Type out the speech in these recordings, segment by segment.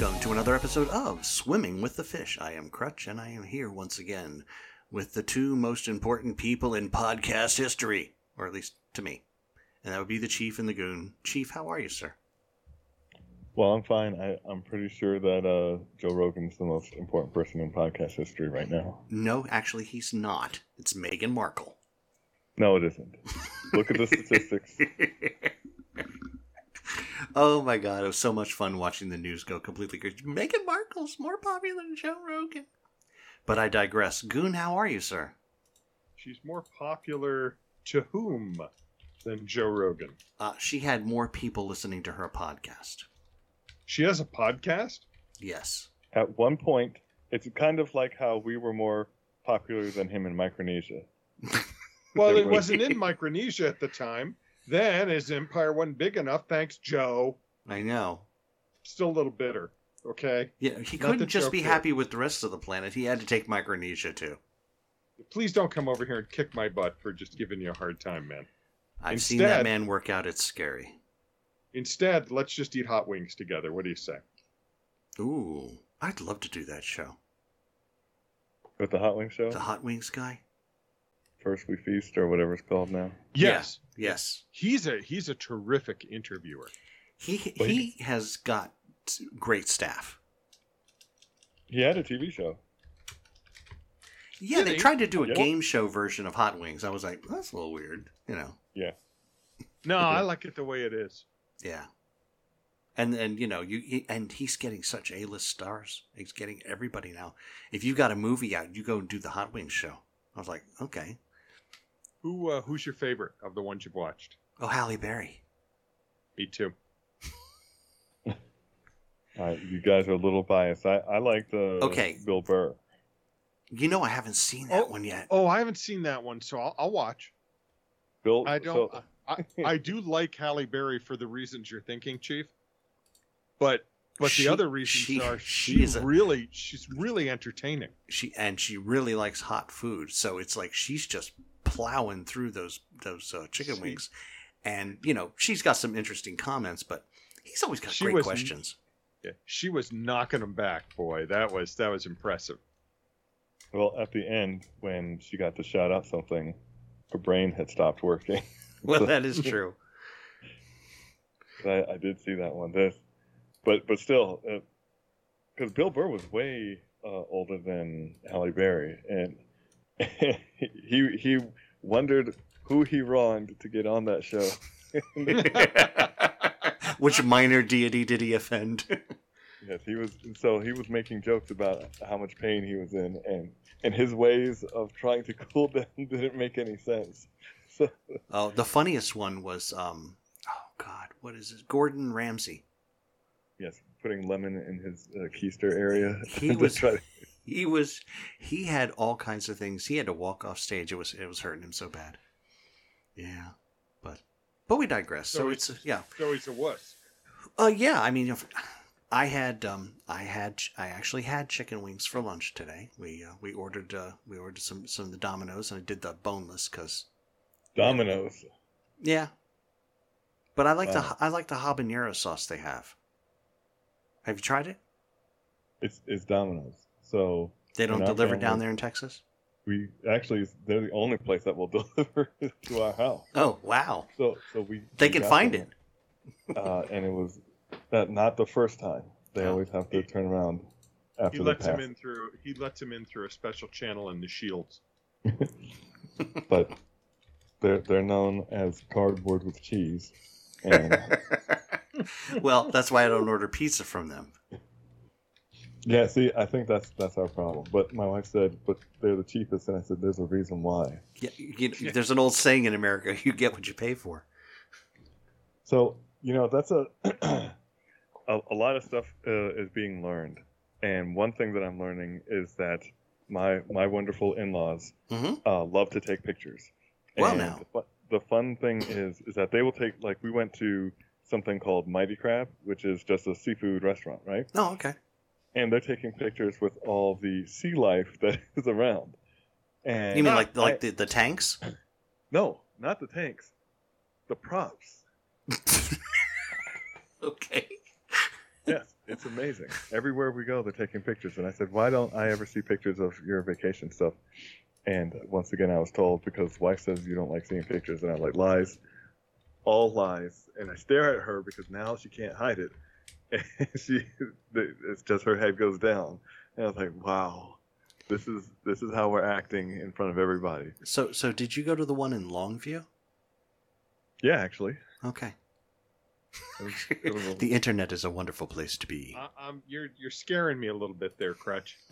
Welcome to another episode of Swimming with the Fish. I am Crutch, and I am here once again with the two most important people in podcast history, or at least to me. And that would be the Chief and the Goon. Chief, how are you, sir? Well, I'm fine. I, I'm pretty sure that uh, Joe Rogan's the most important person in podcast history right now. No, actually, he's not. It's Meghan Markle. No, it isn't. Look at the statistics. oh my god, it was so much fun watching the news go completely crazy. Meghan Markle's more popular than Joe Rogan. But I digress. Goon, how are you, sir? She's more popular to whom than Joe Rogan? Uh, she had more people listening to her podcast. She has a podcast? Yes. At one point, it's kind of like how we were more popular than him in Micronesia. well, it wasn't in Micronesia at the time. Then his empire wasn't big enough, thanks, Joe. I know. Still a little bitter, okay? Yeah, he couldn't just be happy with the rest of the planet. He had to take Micronesia too. Please don't come over here and kick my butt for just giving you a hard time, man. I've instead, seen that man work out. It's scary. Instead, let's just eat hot wings together. What do you say? Ooh, I'd love to do that show. With the hot wings show? The hot wings guy? First We Feast or whatever it's called now. Yes. Yeah. Yes. He's a he's a terrific interviewer. He he has got great staff. He had a TV show. Yeah, Did they he? tried to do a yeah. game show version of Hot Wings. I was like, that's a little weird, you know. Yeah. No, I like it the way it is. Yeah. And and you know you and he's getting such A list stars. He's getting everybody now. If you got a movie out, you go and do the Hot Wings show. I was like, okay. Who uh, who's your favorite of the ones you've watched? Oh, Halle Berry. Me too. uh, you guys are a little biased. I I like the okay Bill Burr. You know, I haven't seen that oh, one yet. Oh, I haven't seen that one, so I'll, I'll watch. Bill, I don't. So, I, I do like Halle Berry for the reasons you're thinking, Chief. But but she, the other reasons she, are she's she really a, she's really entertaining. She and she really likes hot food, so it's like she's just plowing through those those uh, chicken she, wings, and you know she's got some interesting comments, but he's always got great was, questions. Yeah, she was knocking them back, boy. That was that was impressive. Well, at the end, when she got to shout out something, her brain had stopped working. well, that is true. I, I, did see that one. This, but but still, because uh, Bill Burr was way uh, older than Halle Berry, and he he wondered who he wronged to get on that show. Which minor deity did he offend? yes, he was. So he was making jokes about how much pain he was in, and and his ways of trying to cool down didn't make any sense. So, oh, the funniest one was, um, oh God, what is it? Gordon Ramsay. Yes, putting lemon in his uh, keister area. He was. To... He was. He had all kinds of things. He had to walk off stage. It was. It was hurting him so bad. Yeah, but but we digress. So, so it's yeah. So he's a wuss. Uh, yeah. I mean, I had um, I had I actually had chicken wings for lunch today. We uh, we ordered uh, we ordered some some of the Domino's and I did the boneless because Domino's. Yeah, but I like wow. the I like the habanero sauce they have. Have you tried it? It's it's Domino's, so they don't deliver down there in Texas. We actually they're the only place that will deliver to our house. Oh wow! So so we they we can find them, it. Uh, and it was that not the first time. They oh. always have to turn around after he lets him in through. He lets him in through a special channel in the shields. but they're they're known as cardboard with cheese. And well, that's why I don't order pizza from them. Yeah, see, I think that's that's our problem. But my wife said, "But they're the cheapest," and I said, "There's a reason why." Yeah, you, there's an old saying in America: "You get what you pay for." So you know that's a a, a lot of stuff uh, is being learned, and one thing that I'm learning is that my my wonderful in-laws mm-hmm. uh, love to take pictures. Well, and now the, the fun thing is is that they will take like we went to something called Mighty Crab, which is just a seafood restaurant, right? Oh, okay. And they're taking pictures with all the sea life that is around. And you mean like like I, the, the tanks? No, not the tanks. The props. okay. yes, it's it's amazing. Everywhere we go, they're taking pictures. And I said, why don't I ever see pictures of your vacation stuff? And once again, I was told because wife says you don't like seeing pictures, and I'm like lies, all lies. And I stare at her because now she can't hide it. And she, it's just her head goes down, and I was like, wow, this is this is how we're acting in front of everybody. So, so did you go to the one in Longview? Yeah, actually. Okay. the internet is a wonderful place to be. Uh, um, you're you're scaring me a little bit there, Crutch.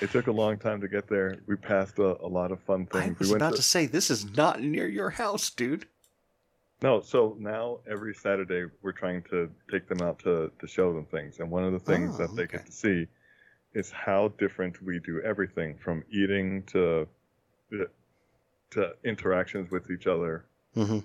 it took a long time to get there. We passed a, a lot of fun things. I was we about to... to say this is not near your house, dude. No, so now every Saturday we're trying to take them out to, to show them things, and one of the things oh, that they okay. get to see is how different we do everything from eating to to interactions with each other. Mm-hmm.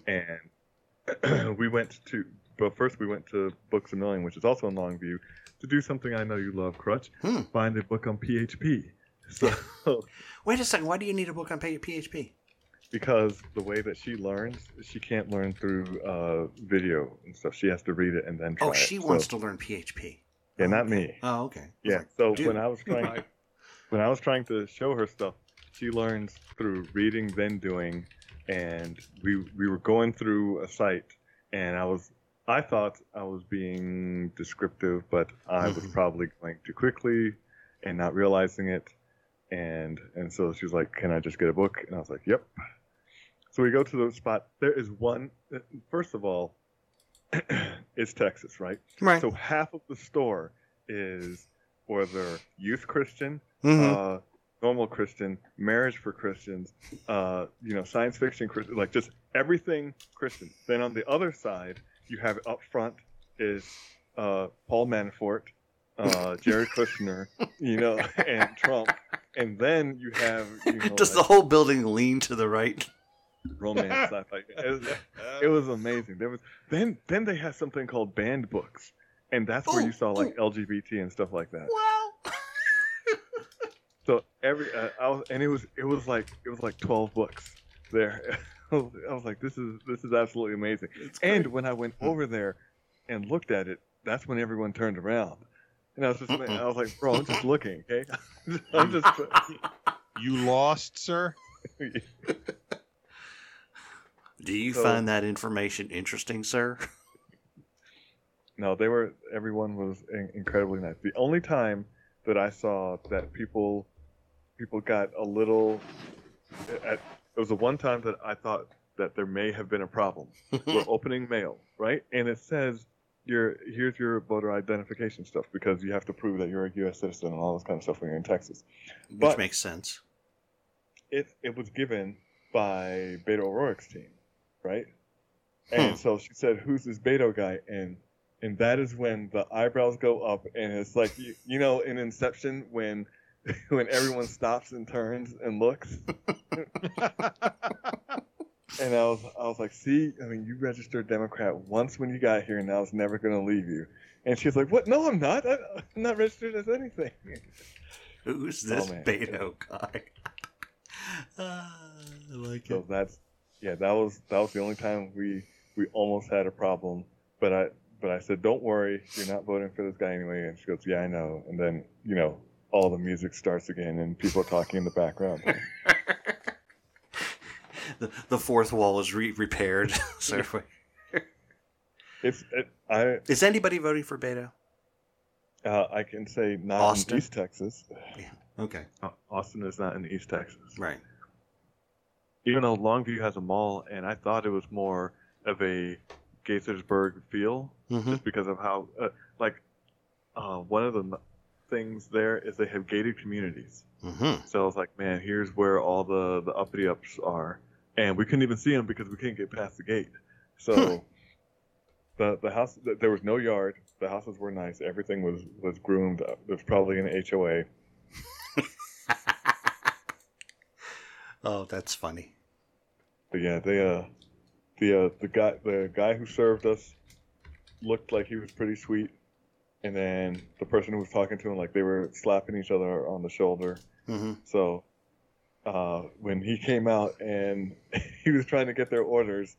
And we went to, but first we went to Books a Million, which is also in Longview, to do something I know you love, Crutch. Hmm. Find a book on PHP. So, wait a second. Why do you need a book on PHP? Because the way that she learns, she can't learn through uh, video and stuff. She has to read it and then try Oh, she it. wants so, to learn PHP. Yeah, not me. Oh, okay. Yeah. So Dude. when I was trying, when I was trying to show her stuff, she learns through reading, then doing, and we we were going through a site, and I was I thought I was being descriptive, but I was mm-hmm. probably going too quickly and not realizing it, and and so she was like, "Can I just get a book?" And I was like, "Yep." So we go to the spot. There is one. First of all, it's Texas, right? Right. So half of the store is whether youth Christian, mm-hmm. uh, normal Christian, marriage for Christians, uh, you know, science fiction Christian, like just everything Christian. Then on the other side, you have up front is uh, Paul Manafort, uh, Jared Kushner, you know, and Trump, and then you have. You know, Does like, the whole building lean to the right? Romance sci-fi. It was, it was, amazing. There was then then they had something called banned books, and that's where you saw like LGBT and stuff like that. Wow. so every uh, I was, and it was it was like it was like twelve books there. I was like, this is this is absolutely amazing. And when I went over there and looked at it, that's when everyone turned around. And I was just, I was like, bro, I'm just looking, okay? I'm just. You lost, sir. Do you so, find that information interesting, sir? No, they were. Everyone was incredibly nice. The only time that I saw that people people got a little. At, it was the one time that I thought that there may have been a problem. we're opening mail, right? And it says your here's your voter identification stuff because you have to prove that you're a U.S. citizen and all this kind of stuff when you're in Texas. Which but makes sense. It it was given by Beto O'Rourke's team right? And hmm. so she said, "Who's this Beto guy?" And and that is when the eyebrows go up, and it's like you, you know in Inception when when everyone stops and turns and looks. and I was I was like, "See, I mean, you registered Democrat once when you got here, and I was never going to leave you." And she's like, "What? No, I'm not. I, am not registered as anything." Who's this oh, Beto guy? uh, I like so it. that's yeah, that was that was the only time we we almost had a problem. But I but I said, don't worry, you're not voting for this guy anyway. And she goes, yeah, I know. And then you know all the music starts again and people are talking in the background. the the fourth wall is re- repaired. so it's it, I is anybody voting for Beto? Uh, I can say not Austin? in East Texas. Yeah. Okay. Uh, Austin is not in East Texas. Right even though Longview has a mall, and I thought it was more of a Gaithersburg feel, mm-hmm. just because of how, uh, like, uh, one of the things there is they have gated communities. Mm-hmm. So I was like, man, here's where all the the uppity ups are, and we couldn't even see them because we couldn't get past the gate. So the the house there was no yard. The houses were nice. Everything was was groomed. There's probably an HOA. Oh, that's funny. But yeah, they uh, the uh, the guy the guy who served us looked like he was pretty sweet, and then the person who was talking to him like they were slapping each other on the shoulder. Mm-hmm. So uh, when he came out and he was trying to get their orders,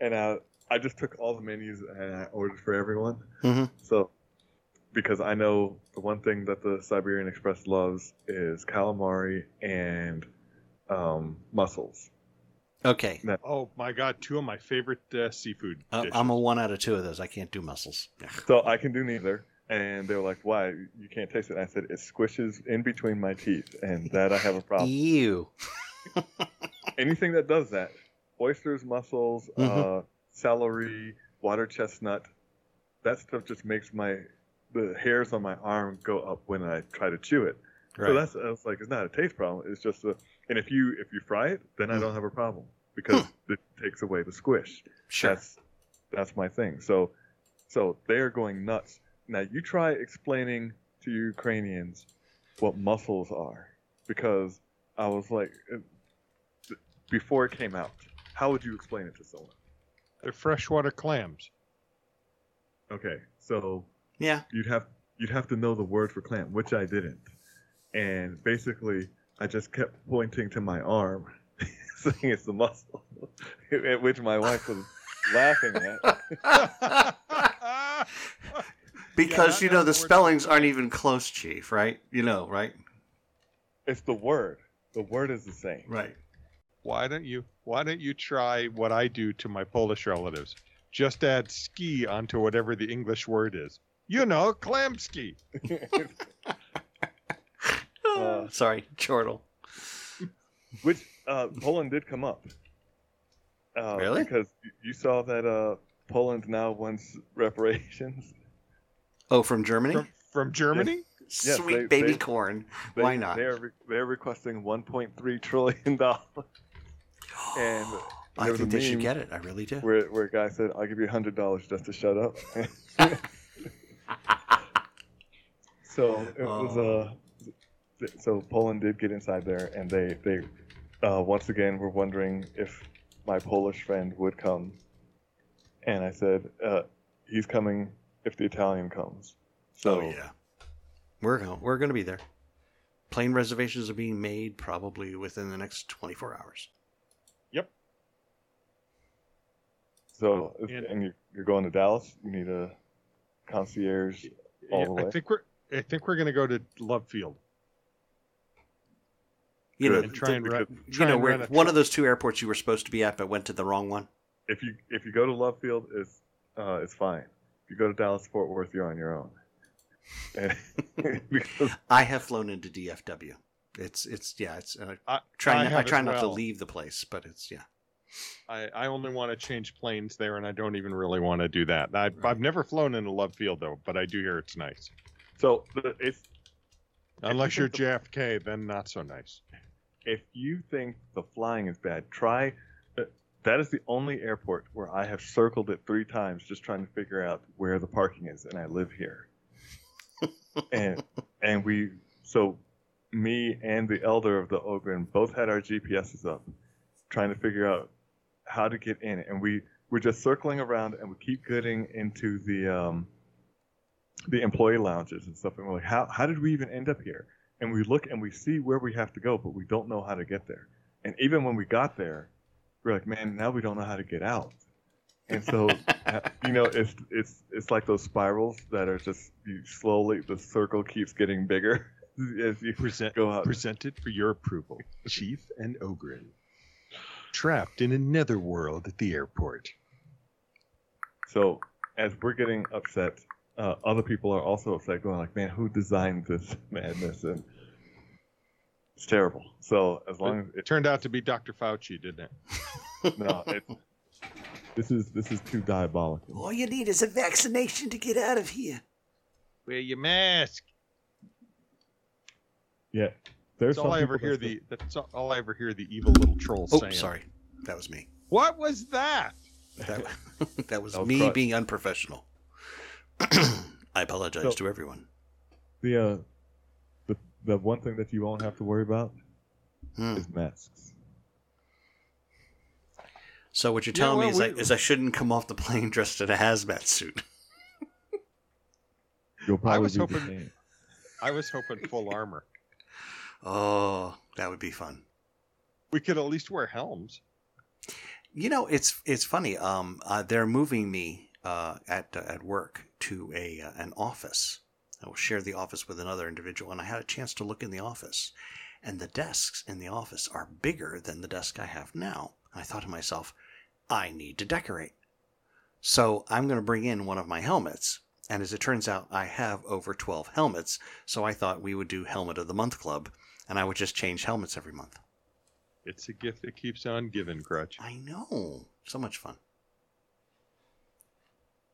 and I I just took all the menus and I ordered for everyone. Mm-hmm. So because I know the one thing that the Siberian Express loves is calamari and um, mussels. Okay. oh my God, two of my favorite uh, seafood. Uh, I'm a one out of two of those. I can't do mussels. so I can do neither. And they were like, "Why? You can't taste it?" And I said, "It squishes in between my teeth, and that I have a problem." Ew. Anything that does that, oysters, mussels, mm-hmm. uh, celery, water chestnut, that stuff just makes my the hairs on my arm go up when I try to chew it. Right. So that's I was like, it's not a taste problem. It's just a, and if you if you fry it, then I hmm. don't have a problem because hmm. it takes away the squish. Sure. That's that's my thing. So so they're going nuts. Now you try explaining to Ukrainians what mussels are because I was like before it came out, how would you explain it to someone? They're freshwater clams. Okay, so yeah, you'd have you'd have to know the word for clam, which I didn't, and basically I just kept pointing to my arm, saying it's the muscle, at which my wife was laughing at. because yeah, you know the spellings aren't even close, Chief. Right? You know, right? It's the word. The word is the same. Right. Why don't you Why don't you try what I do to my Polish relatives? Just add ski onto whatever the English word is. You know, Klamski. Uh, Sorry, chortle. Which uh, Poland did come up. Uh, really? Because you saw that uh, Poland now wants reparations. Oh, from Germany? From, from Germany? Yes. Sweet they, baby they, corn. They, Why not? They're they're requesting 1.3 trillion dollars. and I think they should get it. I really do. Where where a guy said, "I'll give you hundred dollars just to shut up." so it was uh, so Poland did get inside there, and they they uh, once again were wondering if my Polish friend would come, and I said uh, he's coming if the Italian comes. So oh, yeah, we're going we're going to be there. Plane reservations are being made probably within the next 24 hours. Yep. So, and, and you're going to Dallas. You need a concierge all yeah, the way. I think we're I think we're going to go to Love Field. You know, try and run, you know, where one of those two airports you were supposed to be at, but went to the wrong one. If you if you go to Love Field, it's uh, it's fine. If you go to Dallas Fort Worth, you're on your own. because... I have flown into DFW. It's it's yeah. It's uh, I, try I, I try not well. to leave the place, but it's yeah. I, I only want to change planes there, and I don't even really want to do that. I, I've never flown into Love Field though, but I do hear it's nice. So it's unless you're JFK, then not so nice. If you think the flying is bad, try. Uh, that is the only airport where I have circled it three times, just trying to figure out where the parking is, and I live here. and and we so me and the elder of the Ogren both had our GPSs up, trying to figure out how to get in, and we we're just circling around, and we keep getting into the um, the employee lounges and stuff, and we're like, how how did we even end up here? And we look and we see where we have to go, but we don't know how to get there. And even when we got there, we're like, man, now we don't know how to get out. And so, you know, it's it's it's like those spirals that are just you slowly the circle keeps getting bigger as you Present, go out. Presented for your approval, Chief and Ogren, trapped in a netherworld at the airport. So as we're getting upset, uh, other people are also upset, going like, "Man, who designed this madness?" And it's terrible. So as long it as it turned out to be Dr. Fauci, didn't it? no, it's this is this is too diabolical. All you need is a vaccination to get out of here. Wear your mask. Yeah, there's that's all I ever hear. The that's all I ever hear the evil little troll oh, saying. sorry, that was me. What was that? That, that was, that was me crud. being unprofessional. I apologize so, to everyone. The uh, the the one thing that you won't have to worry about hmm. is masks. So what you're telling yeah, well, me is, we, I, is I shouldn't come off the plane dressed in a hazmat suit. You'll probably I was hoping. I was hoping full armor. Oh, that would be fun. We could at least wear helms. You know, it's it's funny. Um, uh, they're moving me uh, at uh, at work to a uh, an office I will share the office with another individual, and I had a chance to look in the office. And the desks in the office are bigger than the desk I have now. I thought to myself, I need to decorate. So I'm going to bring in one of my helmets. And as it turns out, I have over 12 helmets. So I thought we would do Helmet of the Month Club, and I would just change helmets every month. It's a gift that keeps on giving, Crutch. I know. So much fun.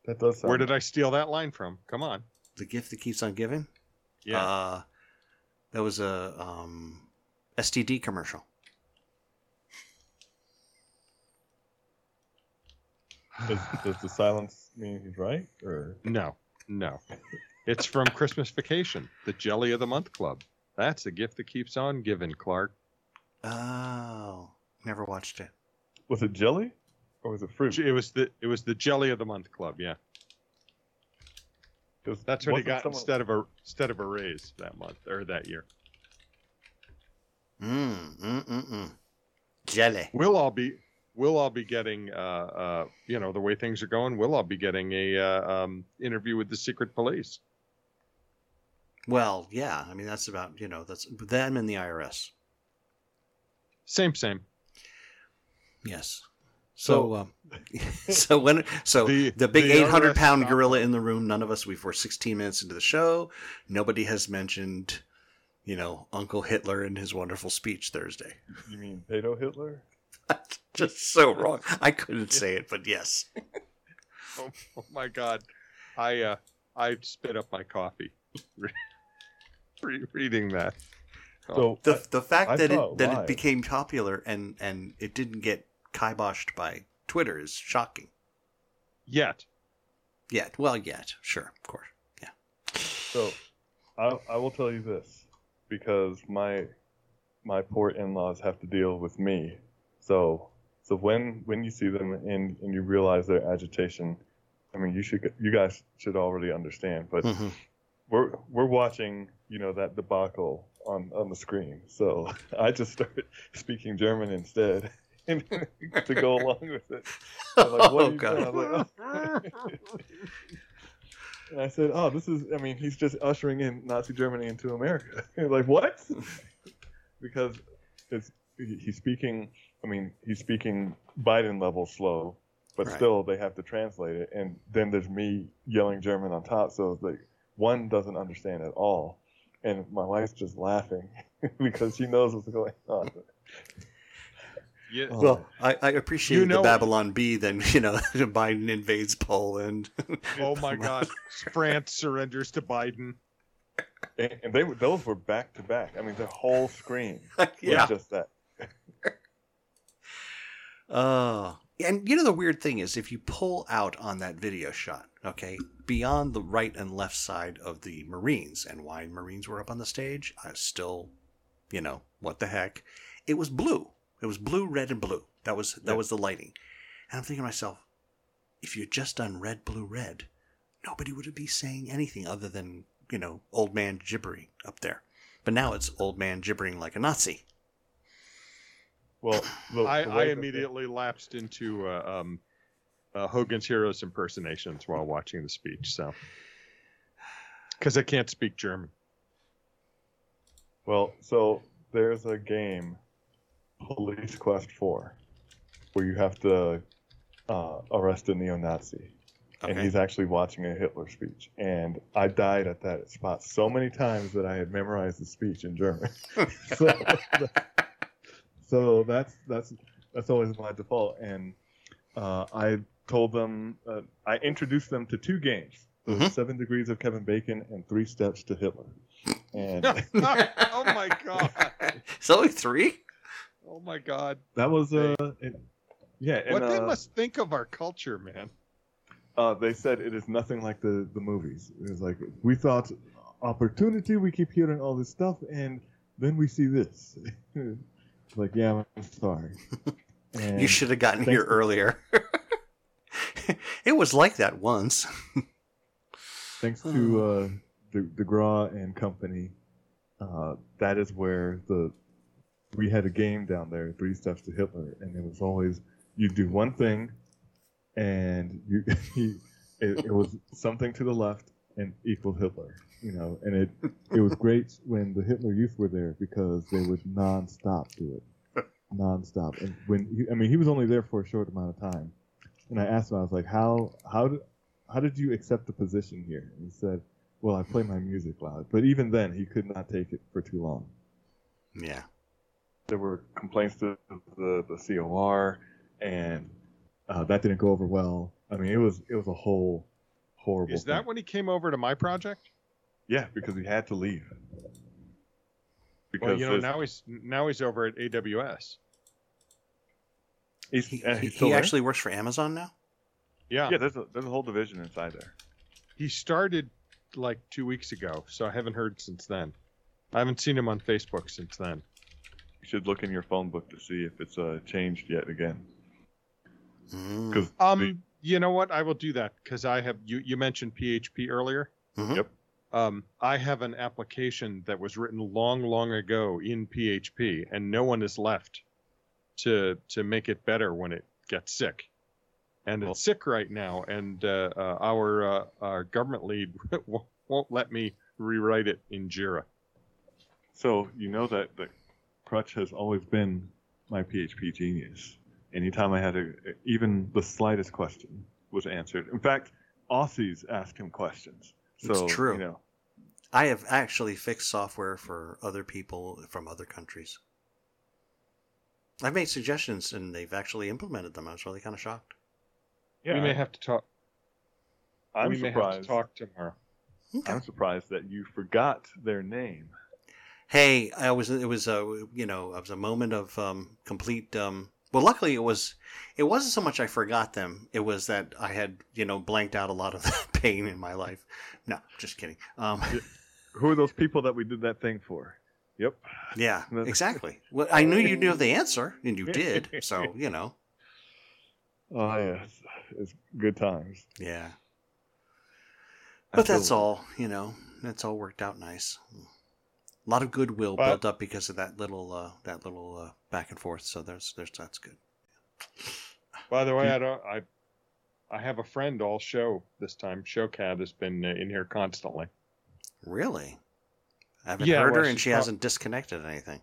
That does. Sound... Where did I steal that line from? Come on. The gift that keeps on giving. Yeah. Uh, that was a um, STD commercial. Does, does the silence mean he's right, or no? No, it's from Christmas Vacation, the Jelly of the Month Club. That's the gift that keeps on giving, Clark. Oh, never watched it. Was it jelly, or was it fruit? It was the it was the Jelly of the Month Club. Yeah. That's what he got someone... instead of a instead of a raise that month or that year. Mm, mm, mm, mm. Jelly. We'll all be we'll all be getting uh, uh, you know the way things are going. We'll all be getting a uh, um, interview with the secret police. Well, yeah. I mean, that's about you know that's them and the IRS. Same, same. Yes. So, um, so when so the, the big eight hundred pound gorilla in the room. None of us. We were sixteen minutes into the show. Nobody has mentioned, you know, Uncle Hitler and his wonderful speech Thursday. You mean Beto Hitler? That's Just so wrong. I couldn't say it, but yes. oh, oh, my God, I uh, I spit up my coffee reading that. So the the fact I that it that it became popular and and it didn't get kiboshed by Twitter is shocking. Yet. Yet. Well, yet. Sure, of course. Yeah. So, I I will tell you this because my my poor in-laws have to deal with me. So so when when you see them and and you realize their agitation, I mean you should you guys should already understand. But mm-hmm. we're we're watching you know that debacle on on the screen. So I just started speaking German instead. to go along with it. I'm like, what oh, God. I like, oh. and I said, "Oh, this is. I mean, he's just ushering in Nazi Germany into America." like, what? because it's he's speaking. I mean, he's speaking Biden level slow, but right. still they have to translate it. And then there's me yelling German on top, so it's like one doesn't understand at all and my wife's just laughing because she knows what's going on. Yeah. Oh. Well, I, I appreciate you know, the Babylon Bee. Then you know, Biden invades Poland. oh my God! France surrenders to Biden. And, and they those were back to back. I mean, the whole screen yeah. was just that. Oh, and you know the weird thing is, if you pull out on that video shot, okay, beyond the right and left side of the Marines, and why Marines were up on the stage, I still, you know, what the heck? It was blue. It was blue, red, and blue. That was that yeah. was the lighting. And I'm thinking to myself, if you'd just done red, blue, red, nobody would be saying anything other than you know old man gibbering up there. But now it's old man gibbering like a Nazi. Well, the, I, the I immediately lapsed into uh, um, uh, Hogan's Heroes impersonations while watching the speech. So, because I can't speak German. Well, so there's a game, Police Quest 4, where you have to uh, arrest a neo-Nazi. Okay. And he's actually watching a Hitler speech. And I died at that spot so many times that I had memorized the speech in German. so, so that's that's that's always my default. And uh, I told them uh, I introduced them to two games: mm-hmm. Seven Degrees of Kevin Bacon and Three Steps to Hitler. And oh my god, it's only three. Oh my god, that was uh, it, yeah. And, what they uh, must think of our culture, man. Uh, they said it is nothing like the the movies. It was like we thought opportunity. We keep hearing all this stuff, and then we see this. like, yeah, I'm sorry. And you should have gotten here earlier. it was like that once. thanks to uh, the DeGraw and company, uh, that is where the we had a game down there, Three Steps to Hitler, and it was always you do one thing, and you, it, it was something to the left, and equal Hitler. You know, and it it was great when the Hitler Youth were there because they would nonstop do it, nonstop. And when he, I mean, he was only there for a short amount of time, and I asked him, I was like, how how did how did you accept the position here? And he said, well, I play my music loud. But even then, he could not take it for too long. Yeah. There were complaints to the the COR, and uh, that didn't go over well. I mean, it was it was a whole horrible. Is that thing. when he came over to my project? Yeah, because he had to leave. Because well, you know now he's now he's over at AWS. He's, he, uh, he's he actually works for Amazon now. Yeah, yeah. There's a there's a whole division inside there. He started like two weeks ago, so I haven't heard since then. I haven't seen him on Facebook since then. You should look in your phone book to see if it's uh, changed yet again. Mm. um, the... you know what, I will do that because I have you. You mentioned PHP earlier. Mm-hmm. Yep. Um, I have an application that was written long, long ago in PHP, and no one is left to to make it better when it gets sick. And it's sick right now, and uh, uh, our uh, our government lead won't let me rewrite it in Jira. So you know that that Crutch has always been my PHP genius. Anytime I had a, even the slightest question was answered. In fact, Aussies ask him questions. So, it's true. You know, I have actually fixed software for other people from other countries. I've made suggestions and they've actually implemented them. I was really kind of shocked. Yeah, we may have to talk. I'm we surprised. may have to talk tomorrow. Okay. I'm surprised that you forgot their name. Hey, I was. It was a you know it was a moment of um, complete um, well, luckily it was. It wasn't so much I forgot them. It was that I had you know blanked out a lot of pain in my life. No, just kidding. Um, Who are those people that we did that thing for? Yep. Yeah, exactly. Well, I knew you knew the answer, and you did. So you know. Oh yes, it's good times. Yeah. But that's all. You know, that's all worked out nice. A lot of goodwill but, built up because of that little uh, that little uh, back and forth. So there's there's that's good. By the way, I don't I I have a friend all show this time. Showcat has been uh, in here constantly. Really? I haven't yeah, heard well, her, and she pro- hasn't disconnected anything.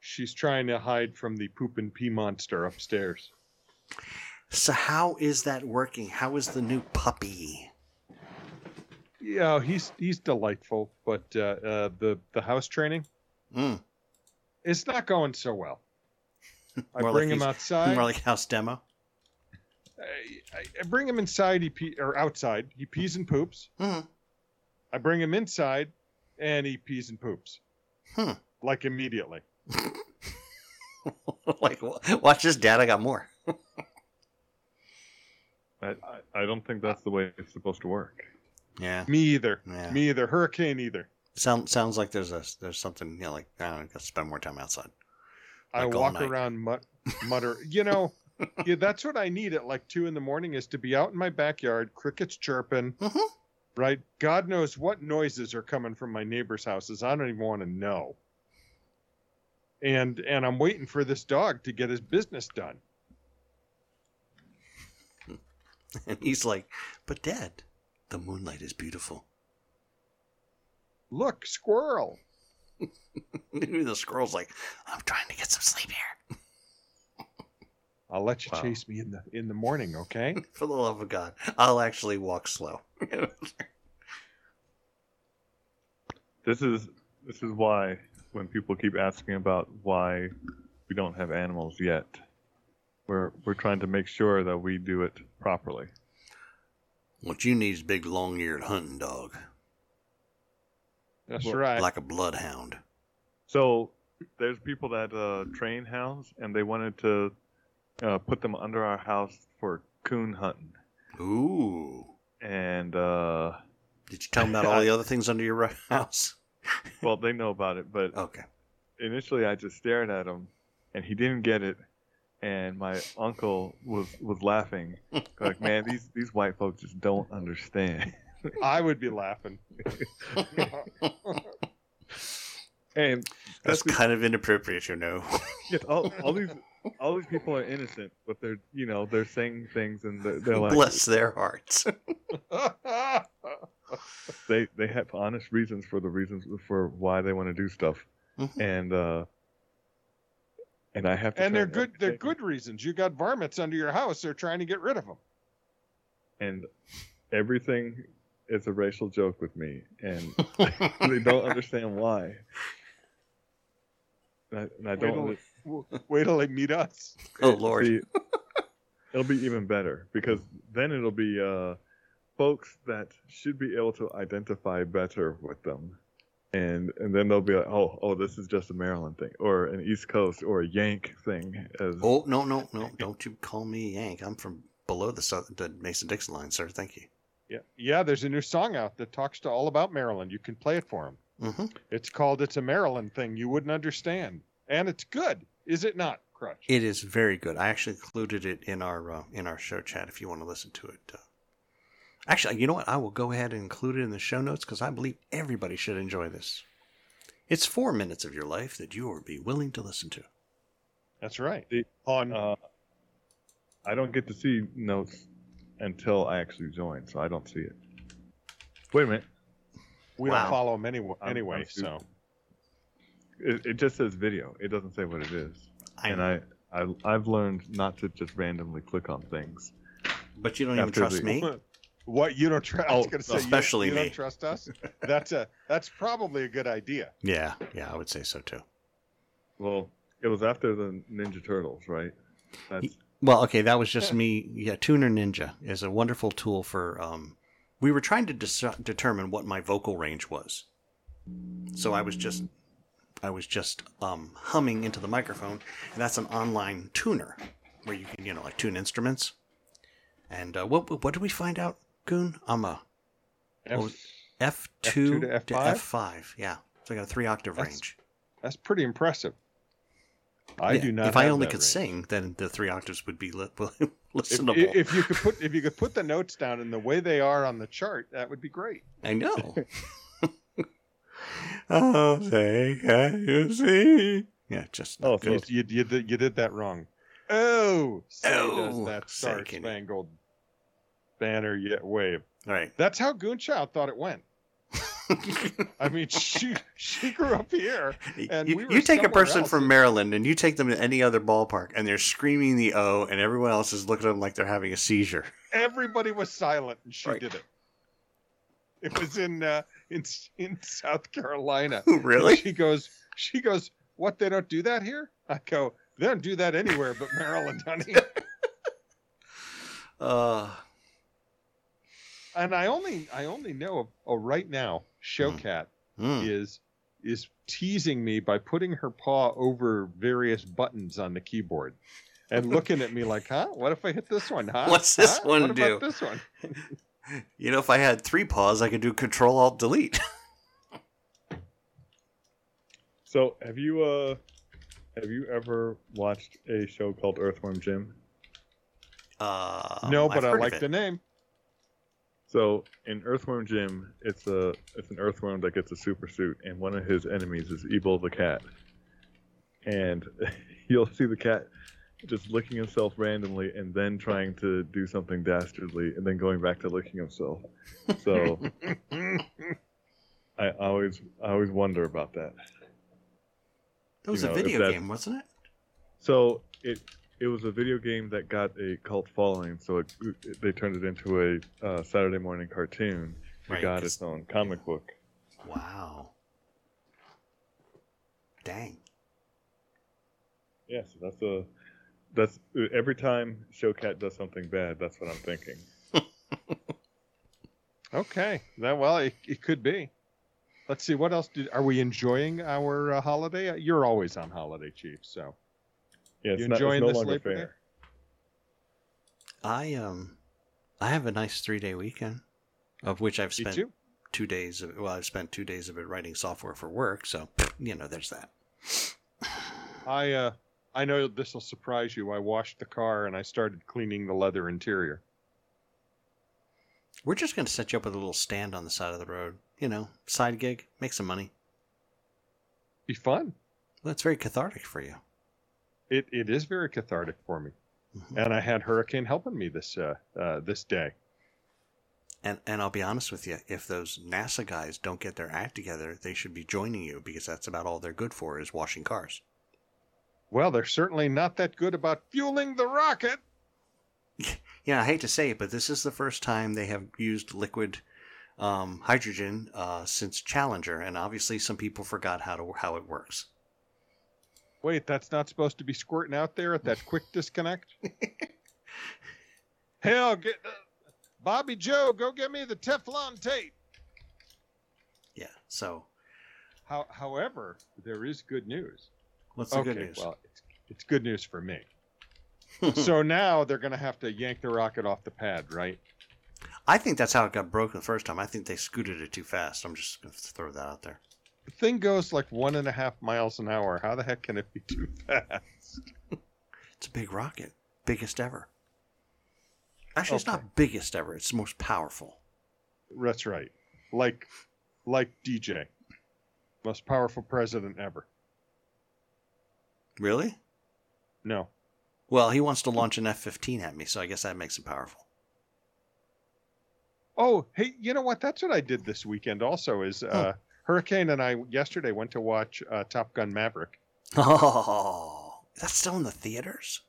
She's trying to hide from the poop and pee monster upstairs. So how is that working? How is the new puppy? Yeah, he's he's delightful, but uh, uh, the the house training, mm. it's not going so well. I bring like him outside. More like house demo. I, I, bring him inside. He pee, or outside. He pees and poops. Mm. I bring him inside, and he pees and poops. Hmm. Like immediately. like watch this, Dad. I got more. I, I don't think that's the way it's supposed to work. Yeah. Me either. Yeah. Me either. Hurricane either. Sound, sounds like there's a there's something you know like I don't know, gotta spend more time outside. Like I walk around mut, mutter. You know, yeah, that's what I need at like two in the morning is to be out in my backyard, crickets chirping. Mm-hmm. Right. God knows what noises are coming from my neighbors' houses. I don't even want to know. And and I'm waiting for this dog to get his business done. And he's like, "But Dad, the moonlight is beautiful." Look, squirrel. the squirrel's like, I'm trying to get some sleep here. I'll let you wow. chase me in the in the morning, okay? For the love of God, I'll actually walk slow. this is this is why when people keep asking about why we don't have animals yet, we're we're trying to make sure that we do it properly. What you need is a big long-eared hunting dog. That's well, right. Like a bloodhound. So there's people that uh, train hounds, and they wanted to uh, put them under our house for coon hunting. Ooh. And uh, did you tell them about all the other things under your house? well, they know about it, but okay. Initially, I just stared at him, and he didn't get it. And my uncle was was laughing, like, "Man, these these white folks just don't understand." I would be laughing. and that's, that's kind of inappropriate, you know. yes, all, all these all these people are innocent, but they're you know they're saying things and they're, they're like bless their hearts. they they have honest reasons for the reasons for why they want to do stuff, mm-hmm. and uh, and I have to. And they're good. They're good reasons. You got varmints under your house. They're trying to get rid of them. And everything is a racial joke with me, and they don't understand why. And I, and I don't. Wait till, wait till they meet us. Oh Lord. See, it'll be even better because then it'll be uh, folks that should be able to identify better with them and and then they'll be like, oh, oh, this is just a Maryland thing, or an East Coast, or a Yank thing. As... Oh no, no, no! Don't you call me Yank? I'm from below the South, the Mason Dixon line, sir. Thank you. Yeah, yeah. There's a new song out that talks to all about Maryland. You can play it for them. Mm-hmm. It's called "It's a Maryland Thing." You wouldn't understand, and it's good, is it not, Crutch? It is very good. I actually included it in our uh, in our show chat. If you want to listen to it. Uh, Actually, you know what? I will go ahead and include it in the show notes because I believe everybody should enjoy this. It's four minutes of your life that you will be willing to listen to. That's right. The, On, uh, I don't get to see notes until I actually join, so I don't see it. Wait a minute. We wow. don't follow them anyway, anyway so. It, it, just says video. It doesn't say what it is. I and I, I, I've learned not to just randomly click on things. But you don't even trust the, me. What you don't trust? Oh, say, especially you, you me. don't trust us. That's a that's probably a good idea. Yeah, yeah, I would say so too. Well, it was after the Ninja Turtles, right? That's... Well, okay, that was just me. Yeah, Tuner Ninja is a wonderful tool for. Um, we were trying to dis- determine what my vocal range was, so I was just, I was just um, humming into the microphone, and that's an online tuner where you can, you know, like tune instruments. And uh, what what did we find out? Goon? I'm a F, F two to F five. Yeah, so I got a three octave that's, range. That's pretty impressive. I yeah, do not. If I only could range. sing, then the three octaves would be li- listenable. If, if, you could put if you could put the notes down in the way they are on the chart, that would be great. I know. oh, say can you see? Yeah, just oh, you, you, you, did, you did that wrong. Oh, say oh, does that star spangled banner yet wave. Right. That's how Goonchild thought it went. I mean, she she grew up here, and you, we you take a person else. from Maryland and you take them to any other ballpark, and they're screaming the O, and everyone else is looking at them like they're having a seizure. Everybody was silent, and she right. did it. It was in uh, in in South Carolina. really? And she goes, she goes, what? They don't do that here? I go, they don't do that anywhere but Maryland, honey. uh and I only I only know of oh, right now Showcat mm. mm. is is teasing me by putting her paw over various buttons on the keyboard and looking at me like, "Huh? What if I hit this one? Huh? What's this huh? one what do? this one?" you know, if I had three paws, I could do Control Alt Delete. so, have you uh have you ever watched a show called Earthworm Jim? Uh, no, but I've I like the name. So in Earthworm Jim, it's a it's an earthworm that gets a super suit, and one of his enemies is Evil the cat. And you'll see the cat just licking himself randomly, and then trying to do something dastardly, and then going back to licking himself. So I always I always wonder about that. That was you know, a video game, wasn't it? So it it was a video game that got a cult following, so it, it, they turned it into a uh, Saturday morning cartoon. It right, got its own comic book. Wow. Dang. Yeah, so that's a that's every time Showcat does something bad, that's what I'm thinking. okay, that well, it, it could be. Let's see, what else did are we enjoying our uh, holiday? You're always on holiday, Chief. So yeah, it's you enjoying not, it's no this Labor fair. Day? I um, I have a nice three day weekend, of which I've spent two days. Of, well, I've spent two days of it writing software for work, so you know, there's that. I uh, I know this will surprise you. I washed the car and I started cleaning the leather interior. We're just going to set you up with a little stand on the side of the road. You know, side gig, make some money. Be fun. Well, it's very cathartic for you it, it is very cathartic for me. Mm-hmm. And I had Hurricane helping me this uh, uh, this day. And and I'll be honest with you, if those NASA guys don't get their act together, they should be joining you because that's about all they're good for is washing cars. Well, they're certainly not that good about fueling the rocket. Yeah, I hate to say it, but this is the first time they have used liquid um, hydrogen uh, since Challenger, and obviously some people forgot how to how it works. Wait, that's not supposed to be squirting out there at that quick disconnect. Hell, get uh, Bobby Joe, go get me the Teflon tape. Yeah. So. How, however, there is good news. What's the okay, good news? Well, it's, it's good news for me. so now they're going to have to yank the rocket off the pad, right? I think that's how it got broken the first time. I think they scooted it too fast. I'm just going to throw that out there. Thing goes like one and a half miles an hour. How the heck can it be too fast? it's a big rocket, biggest ever. Actually, okay. it's not biggest ever. It's the most powerful. That's right. Like, like DJ, most powerful president ever. Really? No. Well, he wants to launch an F-15 at me, so I guess that makes him powerful. Oh, hey, you know what? That's what I did this weekend. Also, is uh, Hurricane and I yesterday went to watch uh, Top Gun Maverick. Oh, that's still in the theaters.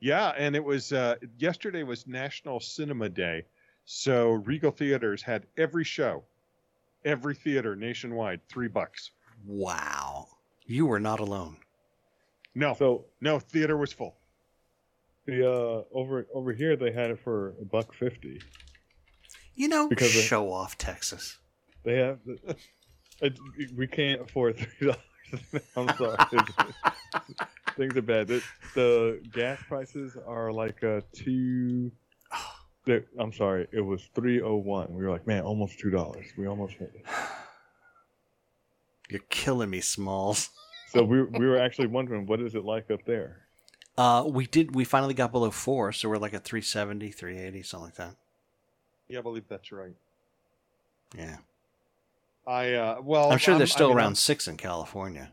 Yeah, and it was uh, yesterday was National Cinema Day, so Regal Theaters had every show, every theater nationwide, three bucks. Wow, you were not alone. No, so no theater was full. The uh, over over here they had it for a buck fifty. You know, because show off Texas. They have. We can't afford three dollars. I'm sorry. Things are bad. The, the, gas prices are like a two. I'm sorry. It was three oh one. We were like, man, almost two dollars. We almost hit it. You're killing me, Smalls. so we we were actually wondering what is it like up there. Uh, we did. We finally got below four, so we're like at 370, 380, something like that. Yeah, I believe that's right. Yeah. I uh, well, I'm sure I'm, they're still I mean, around I'm, six in California.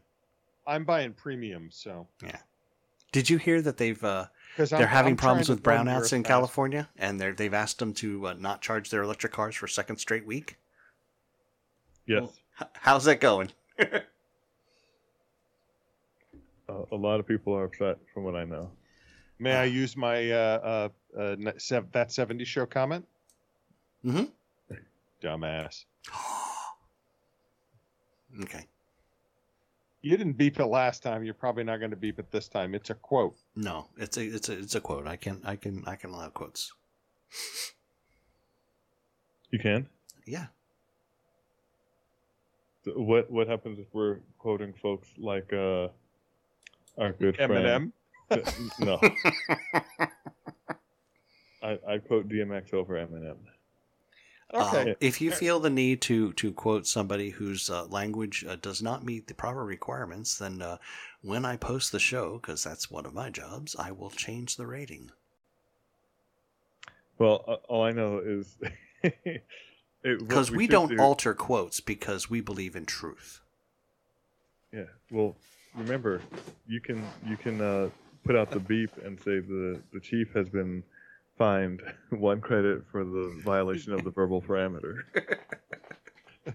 I'm buying premium, so yeah. Did you hear that they've uh, they're I'm, having problems with brownouts in California, and they're they've asked them to uh, not charge their electric cars for a second straight week? Yes. Well, how's that going? uh, a lot of people are upset, from what I know. May I use my uh, uh, uh, that 70 show comment? Mm-hmm. Dumbass. okay. You didn't beep it last time. You're probably not going to beep it this time. It's a quote. No, it's a it's a it's a quote. I can I can I can allow quotes. You can. Yeah. So what what happens if we're quoting folks like uh, our good Eminem? friend? no. I I quote DMX over Eminem. Okay. Uh, if you feel the need to to quote somebody whose uh, language uh, does not meet the proper requirements, then uh, when I post the show, because that's one of my jobs, I will change the rating. Well, uh, all I know is because we, we don't do... alter quotes because we believe in truth. Yeah. Well, remember, you can you can uh, put out the beep and say the the chief has been fined one credit for the violation of the verbal parameter.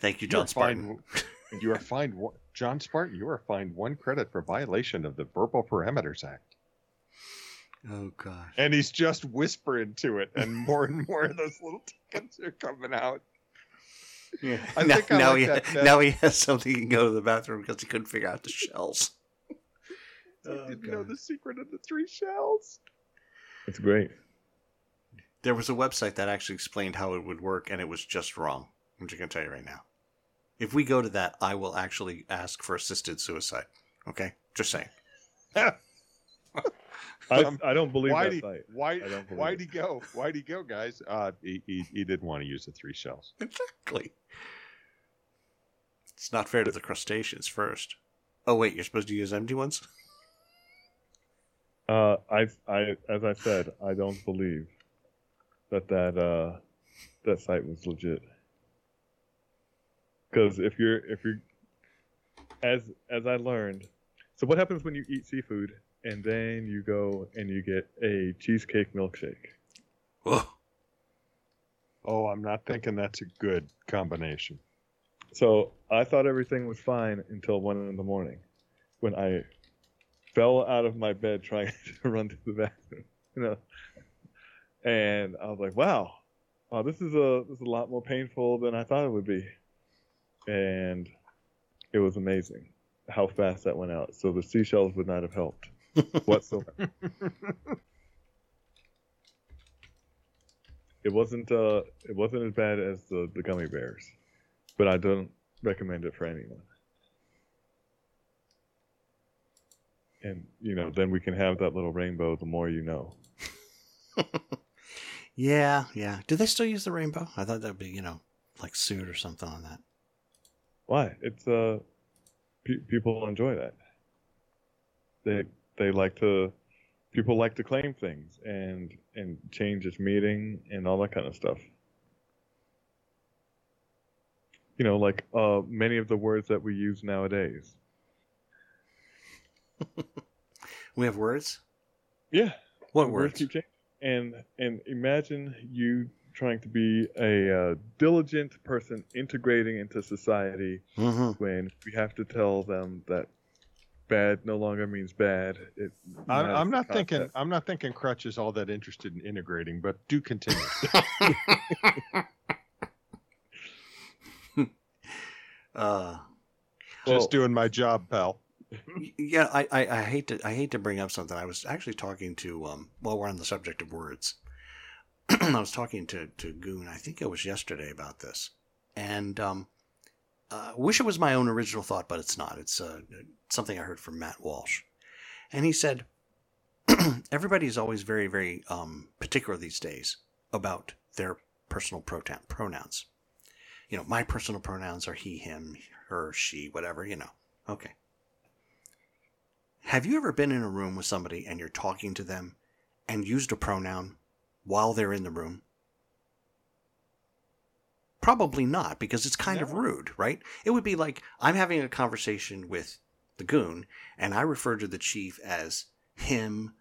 Thank you, John you Spartan. Fined, you are fined, John Spartan. You are fined one credit for violation of the Verbal Parameters Act. Oh gosh! And he's just whispering to it, and more and more of those little tickets are coming out. Yeah. I now, think I now like he that, now he has something he can go to the bathroom because he couldn't figure out the shells. I oh, didn't God. know the secret of the three shells. It's great. There was a website that actually explained how it would work, and it was just wrong. I'm just going to tell you right now. If we go to that, I will actually ask for assisted suicide. Okay? Just saying. I, I don't believe why that he, site. Why, why'd he go? Why'd he go, guys? Uh, he, he, he didn't want to use the three shells. Exactly. It's not fair to the crustaceans first. Oh, wait, you're supposed to use empty ones? Uh, I, I, as I said, I don't believe that that uh, that site was legit. Because if you're if you're as as I learned, so what happens when you eat seafood and then you go and you get a cheesecake milkshake? Whoa. Oh, I'm not thinking that's a good combination. So I thought everything was fine until one in the morning, when I fell out of my bed trying to run to the bathroom. You know, and I was like, "Wow, wow, this is a this is a lot more painful than I thought it would be," and it was amazing how fast that went out. So the seashells would not have helped whatsoever. it wasn't uh it wasn't as bad as the, the gummy bears, but I don't recommend it for anyone. And you know, then we can have that little rainbow. The more you know. yeah, yeah. Do they still use the rainbow? I thought that'd be you know like suit or something on that. Why? It's uh, pe- people enjoy that. They they like to people like to claim things and and change its meaning and all that kind of stuff. You know, like uh, many of the words that we use nowadays. we have words. Yeah. What words? words and and imagine you trying to be a uh, diligent person integrating into society mm-hmm. when we have to tell them that bad no longer means bad. It I'm, I'm not thinking. I'm not thinking Crutch is all that interested in integrating, but do continue. uh, just well, doing my job, pal. Yeah, I, I, I, hate to I hate to bring up something. I was actually talking to um while we're on the subject of words. I was talking to to Goon. I think it was yesterday about this, and um, uh, wish it was my own original thought, but it's not. It's uh, something I heard from Matt Walsh. And he said, everybody is always very, very um, particular these days about their personal pronouns. You know, my personal pronouns are he, him, her, she, whatever, you know. Okay. Have you ever been in a room with somebody and you're talking to them and used a pronoun while they're in the room? Probably not, because it's kind no. of rude, right? It would be like I'm having a conversation with the goon, and I refer to the chief as him,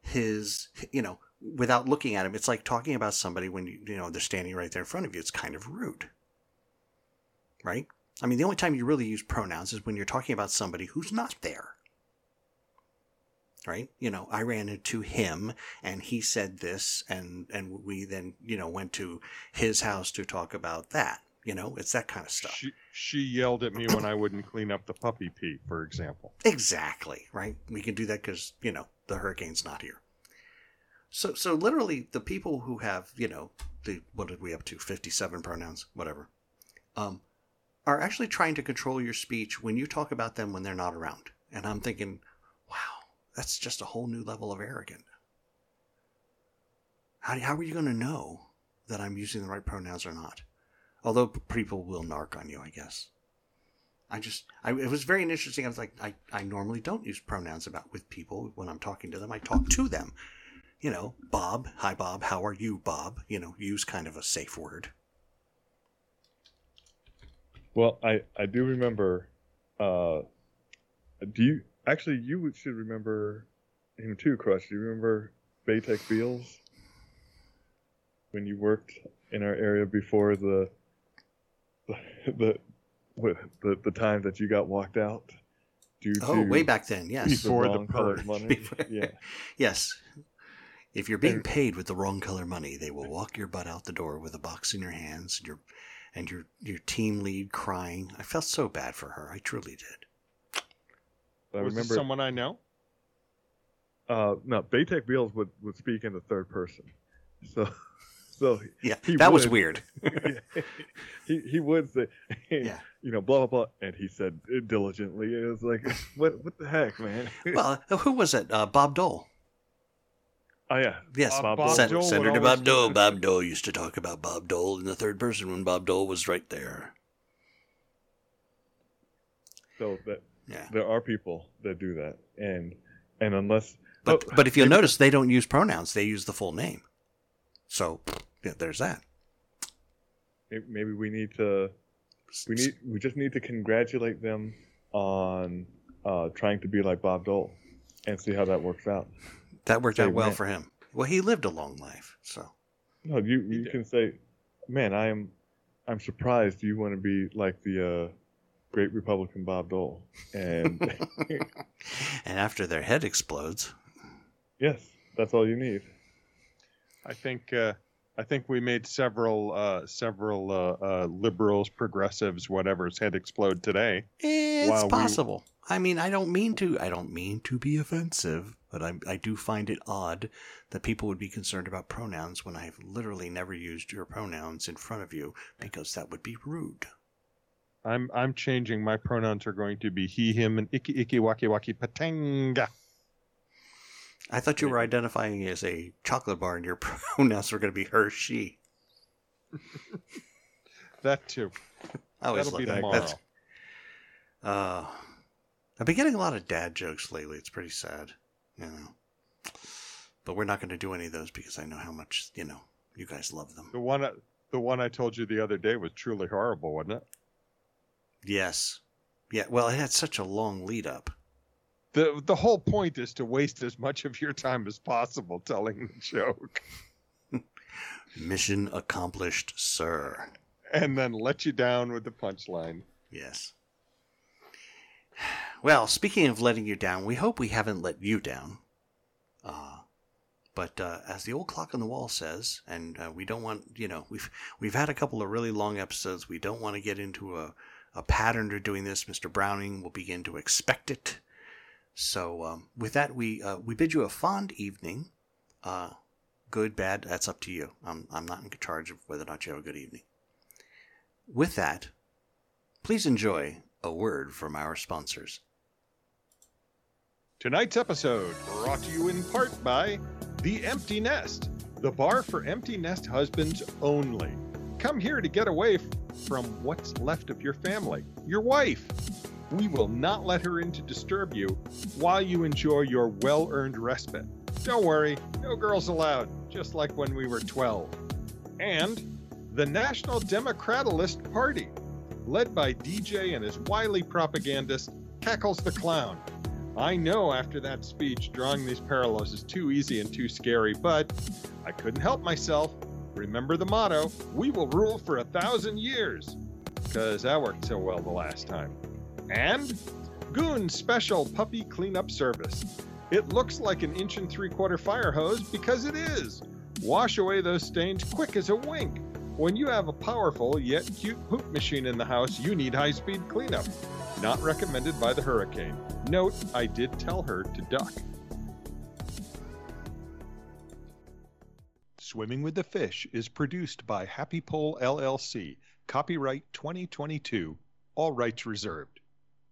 his, you know, without looking at him. It's like talking about somebody when you, you know they're standing right there in front of you. It's kind of rude, right? I mean, the only time you really use pronouns is when you're talking about somebody who's not there right? You know i ran into him and he said this and and we then you know went to his house to talk about that you know? It's that kind of stuff. She, she yelled at me when i wouldn't clean up the puppy pee for example. Exactly right? We can do that because you know the hurricane's not here. So so literally the people who have you know the what did we up to 57 pronouns whatever um are actually trying to control your speech when you talk about them when they're not around. And i'm thinking that's just a whole new level of arrogant. How, how are you going to know that I'm using the right pronouns or not? Although people will narc on you, I guess. I just, I, it was very interesting. I was like, I, I normally don't use pronouns about with people when I'm talking to them. I talk to them. You know, Bob, hi Bob, how are you, Bob? You know, use kind of a safe word. Well, I, I do remember. Uh, do you Actually, you should remember him too, Crush. Do you remember Baytek Beals? When you worked in our area before the the the, the, the time that you got walked out due oh, to way back then, yes. Before the, the colored money. yeah. Yes. If you're being paid with the wrong color money, they will walk your butt out the door with a box in your hands and your and your your team lead crying. I felt so bad for her. I truly did. I was remember someone I know. Uh, no, Baytek Beals would, would speak in the third person. So, so yeah, that would, was weird. he he would say, yeah. you know, blah blah blah, and he said diligently. It was like, what what the heck, man? well, who was it? Uh, Bob Dole. Oh yeah, yes, Bob, Bob Sen- Dole Senator Bob Dole. Bob Dole used to talk about Bob Dole in the third person when Bob Dole was right there. So that yeah. There are people that do that, and and unless but oh, but if you'll maybe, notice, they don't use pronouns; they use the full name. So yeah, there's that. Maybe we need to we need we just need to congratulate them on uh, trying to be like Bob Dole, and see how that works out. That worked say, out well man. for him. Well, he lived a long life, so. No, you you can say, man, I'm I'm surprised you want to be like the uh, great Republican Bob Dole, and and after their head explodes. Yes, that's all you need. I think uh, I think we made several uh, several uh, uh liberals, progressives, whatever's head explode today. It's possible. We... I mean, I don't mean to. I don't mean to be offensive, but I, I do find it odd that people would be concerned about pronouns when I've literally never used your pronouns in front of you because that would be rude. I'm I'm changing. My pronouns are going to be he, him, and icky, icky, waki, waki, patanga. I thought you were identifying as a chocolate bar and your pronouns were going to be her, she. that too. I always That'll be that. tomorrow. That's, uh, I've been getting a lot of dad jokes lately. It's pretty sad, you know. But we're not going to do any of those because I know how much you know you guys love them. The one, the one I told you the other day was truly horrible, wasn't it? Yes. Yeah. Well, it had such a long lead up the the whole point is to waste as much of your time as possible telling the joke. Mission accomplished, sir. And then let you down with the punchline. Yes. Well, speaking of letting you down, we hope we haven't let you down. Uh, but uh, as the old clock on the wall says, and uh, we don't want, you know, we've we've had a couple of really long episodes. We don't want to get into a, a pattern to doing this. Mr. Browning will begin to expect it. So um, with that, we uh, we bid you a fond evening. Uh, good, bad, that's up to you. I'm I'm not in charge of whether or not you have a good evening. With that, please enjoy a word from our sponsors. Tonight's episode brought to you in part by The Empty Nest, the bar for empty nest husbands only. Come here to get away from what's left of your family, your wife we will not let her in to disturb you while you enjoy your well earned respite. Don't worry, no girls allowed, just like when we were 12. And the National Democratalist Party, led by DJ and his wily propagandist, Cackles the Clown. I know after that speech, drawing these parallels is too easy and too scary, but I couldn't help myself. Remember the motto we will rule for a thousand years. Because that worked so well the last time. And Goon special puppy cleanup service. It looks like an inch and three quarter fire hose because it is. Wash away those stains quick as a wink. When you have a powerful yet cute poop machine in the house, you need high speed cleanup. Not recommended by the hurricane. Note, I did tell her to duck. Swimming with the Fish is produced by Happy Pole LLC. Copyright 2022. All rights reserved.